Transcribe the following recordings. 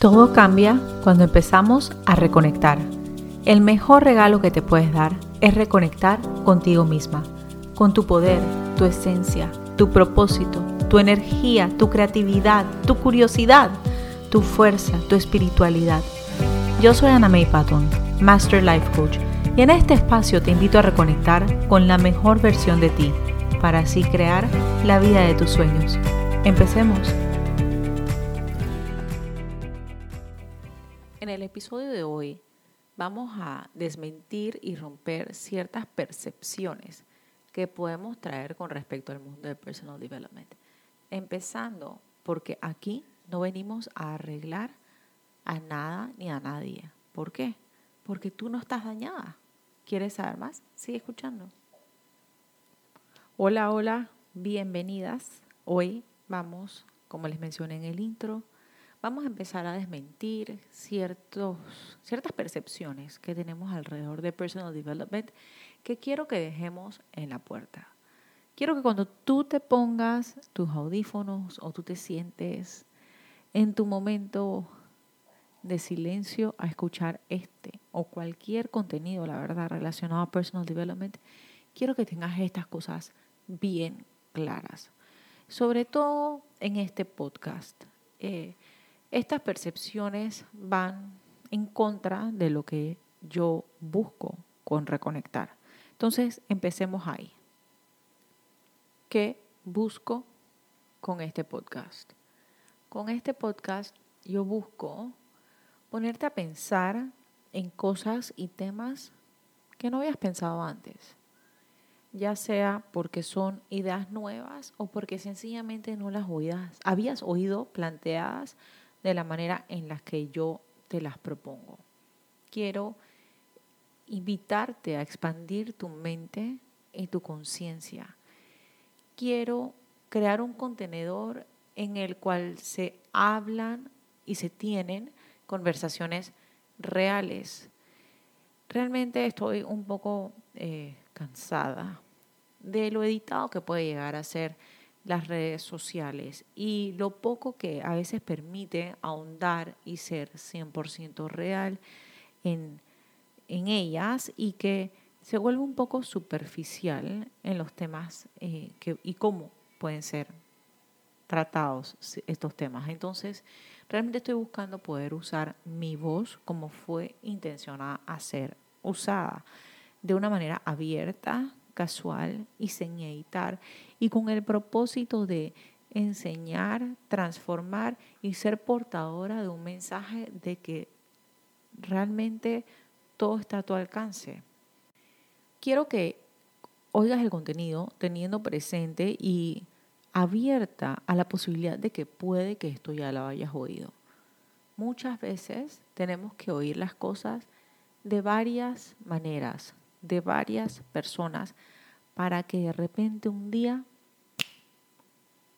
Todo cambia cuando empezamos a reconectar. El mejor regalo que te puedes dar es reconectar contigo misma, con tu poder, tu esencia, tu propósito, tu energía, tu creatividad, tu curiosidad, tu fuerza, tu espiritualidad. Yo soy Ana May Patton, Master Life Coach, y en este espacio te invito a reconectar con la mejor versión de ti, para así crear la vida de tus sueños. Empecemos. En el episodio de hoy vamos a desmentir y romper ciertas percepciones que podemos traer con respecto al mundo del personal development. Empezando porque aquí no venimos a arreglar a nada ni a nadie. ¿Por qué? Porque tú no estás dañada. ¿Quieres saber más? Sigue escuchando. Hola, hola, bienvenidas. Hoy vamos, como les mencioné en el intro, vamos a empezar a desmentir ciertos, ciertas percepciones que tenemos alrededor de personal development que quiero que dejemos en la puerta. Quiero que cuando tú te pongas tus audífonos o tú te sientes en tu momento de silencio a escuchar este o cualquier contenido, la verdad, relacionado a personal development, quiero que tengas estas cosas bien claras. Sobre todo en este podcast. Eh, estas percepciones van en contra de lo que yo busco con reconectar. Entonces, empecemos ahí. ¿Qué busco con este podcast? Con este podcast yo busco ponerte a pensar en cosas y temas que no habías pensado antes, ya sea porque son ideas nuevas o porque sencillamente no las habías oído planteadas de la manera en la que yo te las propongo. Quiero invitarte a expandir tu mente y tu conciencia. Quiero crear un contenedor en el cual se hablan y se tienen conversaciones reales. Realmente estoy un poco eh, cansada de lo editado que puede llegar a ser las redes sociales y lo poco que a veces permite ahondar y ser 100% real en, en, ellas y que se vuelve un poco superficial en los temas eh, que, y cómo pueden ser tratados estos temas. Entonces, realmente estoy buscando poder usar mi voz como fue intencionada a ser usada, de una manera abierta, casual y sin editar y con el propósito de enseñar, transformar y ser portadora de un mensaje de que realmente todo está a tu alcance. Quiero que oigas el contenido teniendo presente y abierta a la posibilidad de que puede que esto ya lo hayas oído. Muchas veces tenemos que oír las cosas de varias maneras, de varias personas para que de repente un día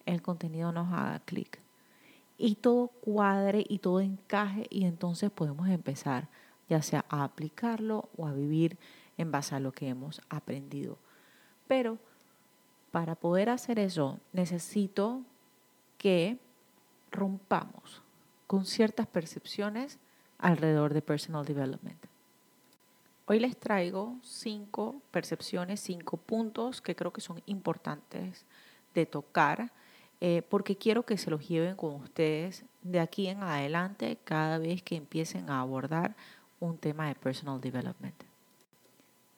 el contenido nos haga clic y todo cuadre y todo encaje y entonces podemos empezar ya sea a aplicarlo o a vivir en base a lo que hemos aprendido. Pero para poder hacer eso necesito que rompamos con ciertas percepciones alrededor de personal development. Hoy les traigo cinco percepciones, cinco puntos que creo que son importantes de tocar, eh, porque quiero que se los lleven con ustedes de aquí en adelante cada vez que empiecen a abordar un tema de personal development.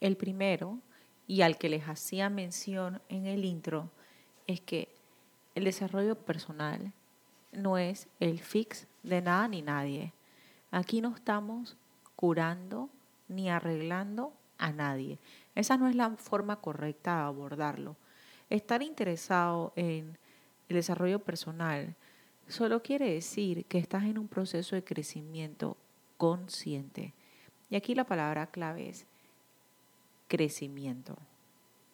El primero, y al que les hacía mención en el intro, es que el desarrollo personal no es el fix de nada ni nadie. Aquí no estamos curando ni arreglando a nadie. Esa no es la forma correcta de abordarlo. Estar interesado en el desarrollo personal solo quiere decir que estás en un proceso de crecimiento consciente. Y aquí la palabra clave es crecimiento.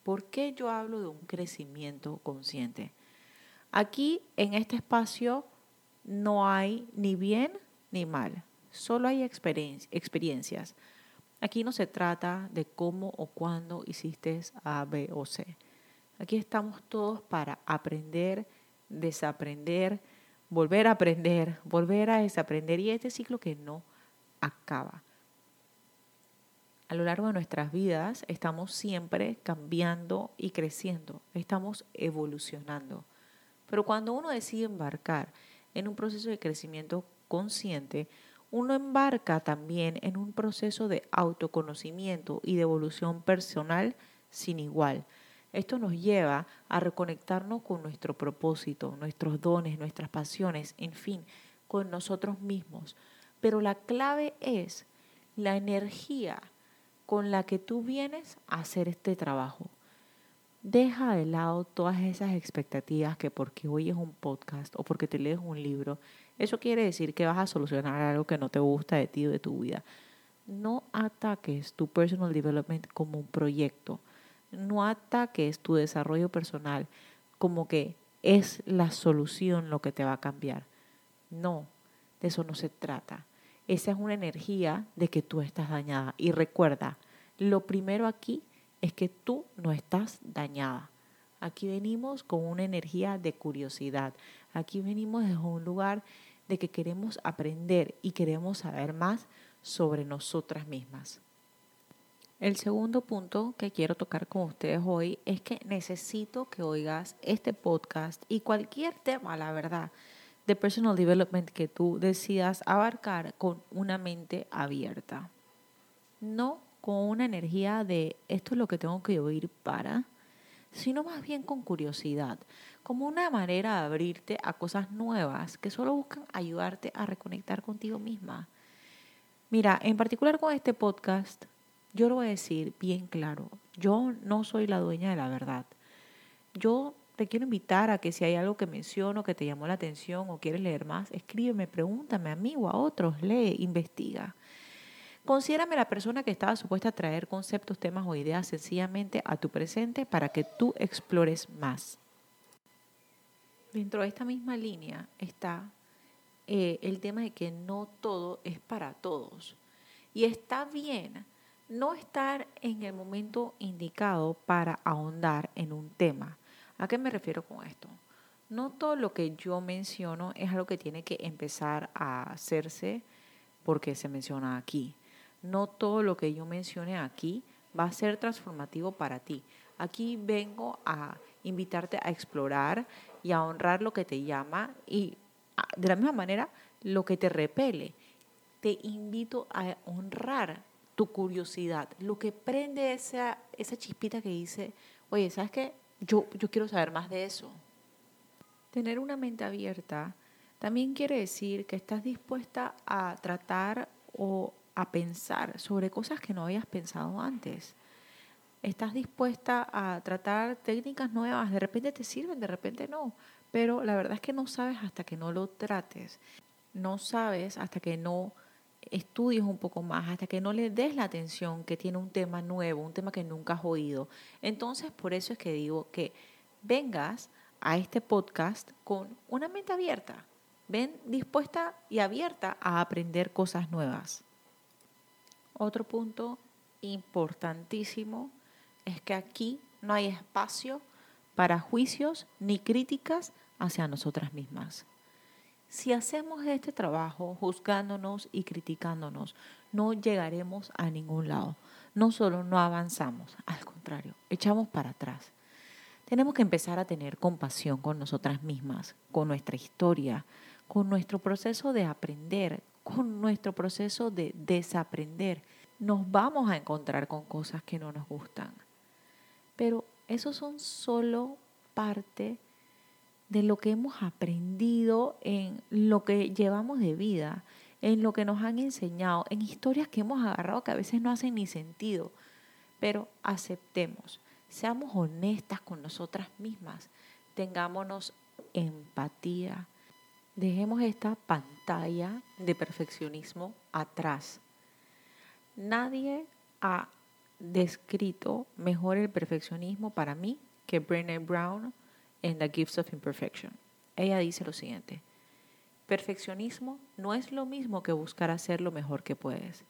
¿Por qué yo hablo de un crecimiento consciente? Aquí en este espacio no hay ni bien ni mal, solo hay experiencias. Aquí no se trata de cómo o cuándo hiciste A, B o C. Aquí estamos todos para aprender, desaprender, volver a aprender, volver a desaprender y este ciclo que no acaba. A lo largo de nuestras vidas estamos siempre cambiando y creciendo, estamos evolucionando. Pero cuando uno decide embarcar en un proceso de crecimiento consciente, uno embarca también en un proceso de autoconocimiento y de evolución personal sin igual. Esto nos lleva a reconectarnos con nuestro propósito, nuestros dones, nuestras pasiones, en fin, con nosotros mismos. Pero la clave es la energía con la que tú vienes a hacer este trabajo. Deja de lado todas esas expectativas que porque oyes un podcast o porque te lees un libro, eso quiere decir que vas a solucionar algo que no te gusta de ti o de tu vida. No ataques tu personal development como un proyecto. No ataques tu desarrollo personal como que es la solución lo que te va a cambiar. No, de eso no se trata. Esa es una energía de que tú estás dañada. Y recuerda, lo primero aquí es que tú no estás dañada. Aquí venimos con una energía de curiosidad. Aquí venimos desde un lugar de que queremos aprender y queremos saber más sobre nosotras mismas. El segundo punto que quiero tocar con ustedes hoy es que necesito que oigas este podcast y cualquier tema, la verdad, de personal development que tú decidas abarcar con una mente abierta. No con una energía de esto es lo que tengo que oír para, sino más bien con curiosidad, como una manera de abrirte a cosas nuevas que solo buscan ayudarte a reconectar contigo misma. Mira, en particular con este podcast, yo lo voy a decir bien claro, yo no soy la dueña de la verdad. Yo te quiero invitar a que si hay algo que menciono que te llamó la atención o quieres leer más, escríbeme, pregúntame a mí o a otros, lee, investiga. Considérame la persona que estaba supuesta a traer conceptos, temas o ideas sencillamente a tu presente para que tú explores más. Dentro de esta misma línea está eh, el tema de que no todo es para todos. Y está bien no estar en el momento indicado para ahondar en un tema. ¿A qué me refiero con esto? No todo lo que yo menciono es algo que tiene que empezar a hacerse porque se menciona aquí no todo lo que yo mencione aquí va a ser transformativo para ti. Aquí vengo a invitarte a explorar y a honrar lo que te llama y ah, de la misma manera lo que te repele. Te invito a honrar tu curiosidad, lo que prende esa, esa chispita que dice, oye, ¿sabes qué? Yo, yo quiero saber más de eso. Tener una mente abierta también quiere decir que estás dispuesta a tratar o a pensar sobre cosas que no habías pensado antes. Estás dispuesta a tratar técnicas nuevas, de repente te sirven, de repente no, pero la verdad es que no sabes hasta que no lo trates, no sabes hasta que no estudies un poco más, hasta que no le des la atención que tiene un tema nuevo, un tema que nunca has oído. Entonces, por eso es que digo que vengas a este podcast con una mente abierta. Ven dispuesta y abierta a aprender cosas nuevas. Otro punto importantísimo es que aquí no hay espacio para juicios ni críticas hacia nosotras mismas. Si hacemos este trabajo juzgándonos y criticándonos, no llegaremos a ningún lado. No solo no avanzamos, al contrario, echamos para atrás. Tenemos que empezar a tener compasión con nosotras mismas, con nuestra historia, con nuestro proceso de aprender, nuestro proceso de desaprender, nos vamos a encontrar con cosas que no nos gustan. Pero esos son solo parte de lo que hemos aprendido en lo que llevamos de vida, en lo que nos han enseñado, en historias que hemos agarrado que a veces no hacen ni sentido. Pero aceptemos, seamos honestas con nosotras mismas, tengámonos empatía, Dejemos esta pantalla de perfeccionismo atrás. Nadie ha descrito mejor el perfeccionismo para mí que Brené Brown en The Gifts of Imperfection. Ella dice lo siguiente, perfeccionismo no es lo mismo que buscar hacer lo mejor que puedes.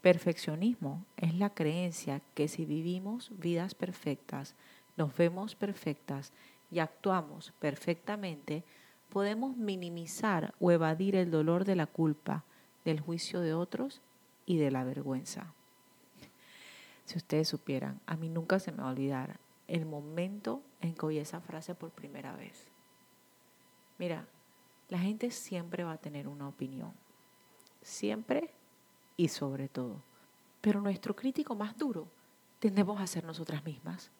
Perfeccionismo es la creencia que si vivimos vidas perfectas, nos vemos perfectas y actuamos perfectamente, podemos minimizar o evadir el dolor de la culpa, del juicio de otros y de la vergüenza. Si ustedes supieran, a mí nunca se me va a olvidar el momento en que oí esa frase por primera vez. Mira, la gente siempre va a tener una opinión, siempre y sobre todo. Pero nuestro crítico más duro tendemos a ser nosotras mismas.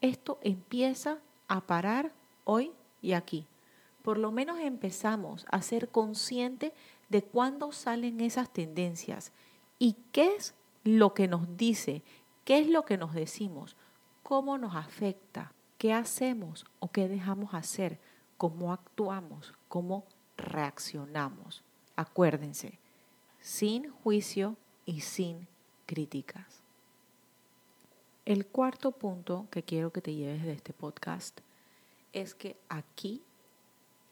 Esto empieza a parar hoy y aquí. Por lo menos empezamos a ser conscientes de cuándo salen esas tendencias y qué es lo que nos dice, qué es lo que nos decimos, cómo nos afecta, qué hacemos o qué dejamos hacer, cómo actuamos, cómo reaccionamos. Acuérdense, sin juicio y sin críticas. El cuarto punto que quiero que te lleves de este podcast es que aquí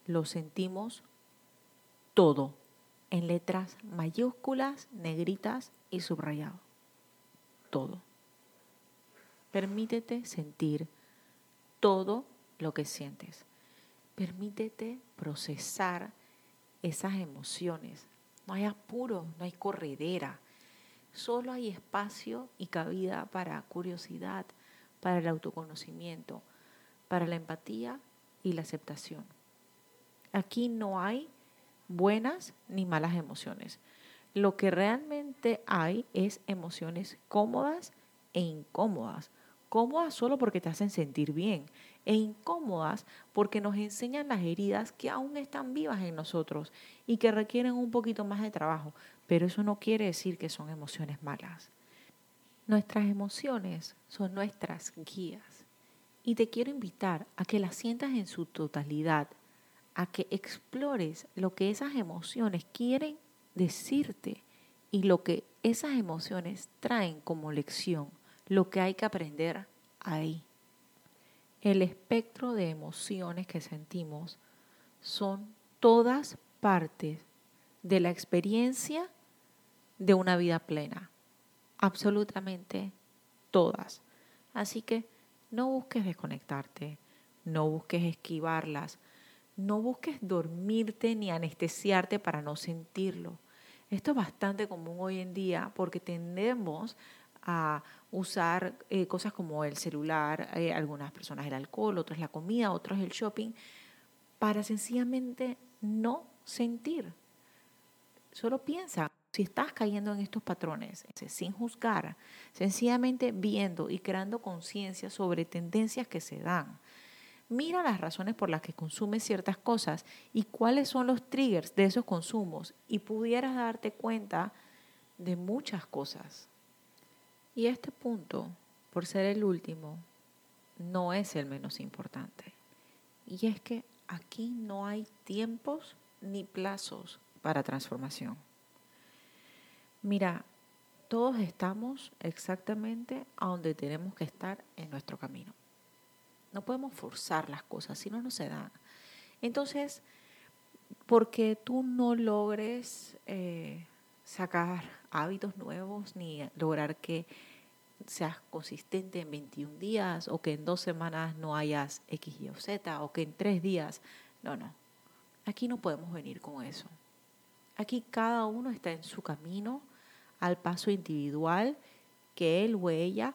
lo sentimos todo, en letras mayúsculas, negritas y subrayado. Todo. Permítete sentir todo lo que sientes. Permítete procesar esas emociones. No hay apuro, no hay corredera. Solo hay espacio y cabida para curiosidad, para el autoconocimiento, para la empatía y la aceptación. Aquí no hay buenas ni malas emociones. Lo que realmente hay es emociones cómodas e incómodas. Cómodas solo porque te hacen sentir bien e incómodas porque nos enseñan las heridas que aún están vivas en nosotros y que requieren un poquito más de trabajo. Pero eso no quiere decir que son emociones malas. Nuestras emociones son nuestras guías y te quiero invitar a que las sientas en su totalidad a que explores lo que esas emociones quieren decirte y lo que esas emociones traen como lección, lo que hay que aprender ahí. El espectro de emociones que sentimos son todas partes de la experiencia de una vida plena. Absolutamente todas. Así que no busques desconectarte, no busques esquivarlas, no busques dormirte ni anestesiarte para no sentirlo. Esto es bastante común hoy en día porque tendemos a usar eh, cosas como el celular, eh, algunas personas el alcohol, otros la comida, otros el shopping, para sencillamente no sentir. Solo piensa, si estás cayendo en estos patrones, sin juzgar, sencillamente viendo y creando conciencia sobre tendencias que se dan, mira las razones por las que consumes ciertas cosas y cuáles son los triggers de esos consumos y pudieras darte cuenta de muchas cosas. Y este punto, por ser el último, no es el menos importante. Y es que aquí no hay tiempos ni plazos para transformación. Mira, todos estamos exactamente a donde tenemos que estar en nuestro camino. No podemos forzar las cosas, si no, no se dan. Entonces, porque tú no logres eh, sacar hábitos nuevos ni lograr que seas consistente en 21 días o que en dos semanas no hayas X, Y o Z o que en tres días. No, no. Aquí no podemos venir con eso. Aquí cada uno está en su camino al paso individual que él o ella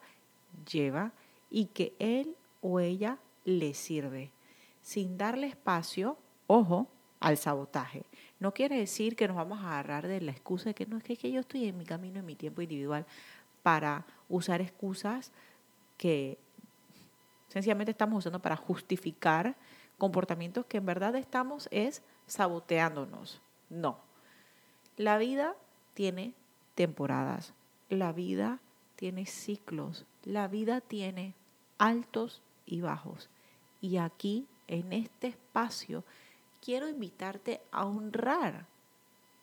lleva y que él o ella le sirve, sin darle espacio, ojo, al sabotaje. No quiere decir que nos vamos a agarrar de la excusa de que no es que, que yo estoy en mi camino, en mi tiempo individual, para usar excusas que sencillamente estamos usando para justificar comportamientos que en verdad estamos es saboteándonos. No. La vida tiene temporadas, la vida tiene ciclos, la vida tiene altos y bajos. Y aquí, en este espacio, quiero invitarte a honrar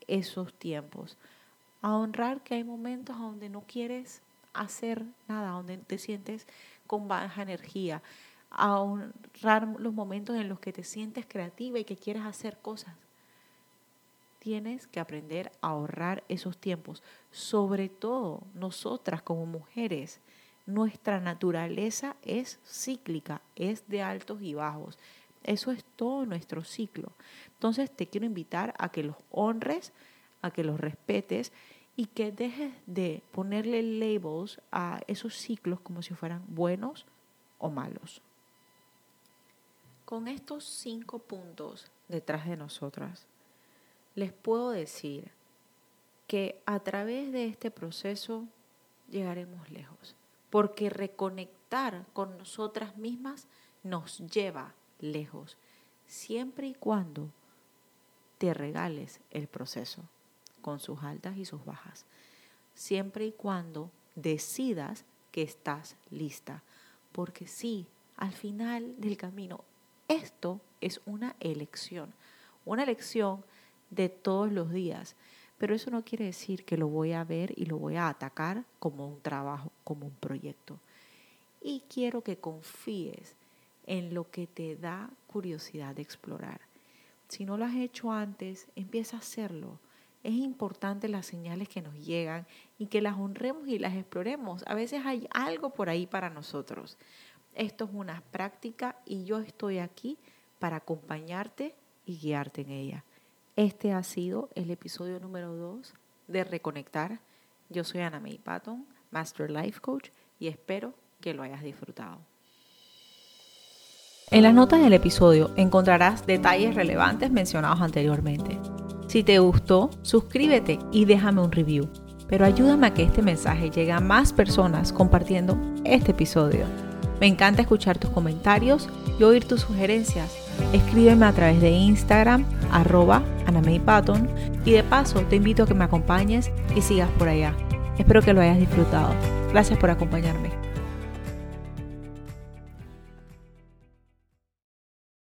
esos tiempos, a honrar que hay momentos donde no quieres hacer nada, donde te sientes con baja energía, a honrar los momentos en los que te sientes creativa y que quieres hacer cosas. Tienes que aprender a ahorrar esos tiempos, sobre todo nosotras como mujeres nuestra naturaleza es cíclica, es de altos y bajos. Eso es todo nuestro ciclo. Entonces te quiero invitar a que los honres, a que los respetes y que dejes de ponerle labels a esos ciclos como si fueran buenos o malos. Con estos cinco puntos detrás de nosotras, les puedo decir que a través de este proceso llegaremos lejos, porque reconectar con nosotras mismas nos lleva lejos, siempre y cuando te regales el proceso con sus altas y sus bajas, siempre y cuando decidas que estás lista, porque sí, al final del camino, esto es una elección, una elección de todos los días, pero eso no quiere decir que lo voy a ver y lo voy a atacar como un trabajo, como un proyecto. Y quiero que confíes en lo que te da curiosidad de explorar. Si no lo has hecho antes, empieza a hacerlo. Es importante las señales que nos llegan y que las honremos y las exploremos. A veces hay algo por ahí para nosotros. Esto es una práctica y yo estoy aquí para acompañarte y guiarte en ella. Este ha sido el episodio número 2 de Reconectar. Yo soy Ana May Patton, Master Life Coach, y espero que lo hayas disfrutado. En las notas del episodio encontrarás detalles relevantes mencionados anteriormente. Si te gustó, suscríbete y déjame un review. Pero ayúdame a que este mensaje llegue a más personas compartiendo este episodio. Me encanta escuchar tus comentarios y oír tus sugerencias. Escríbeme a través de Instagram, arroba Patton, y de paso te invito a que me acompañes y sigas por allá. Espero que lo hayas disfrutado. Gracias por acompañarme.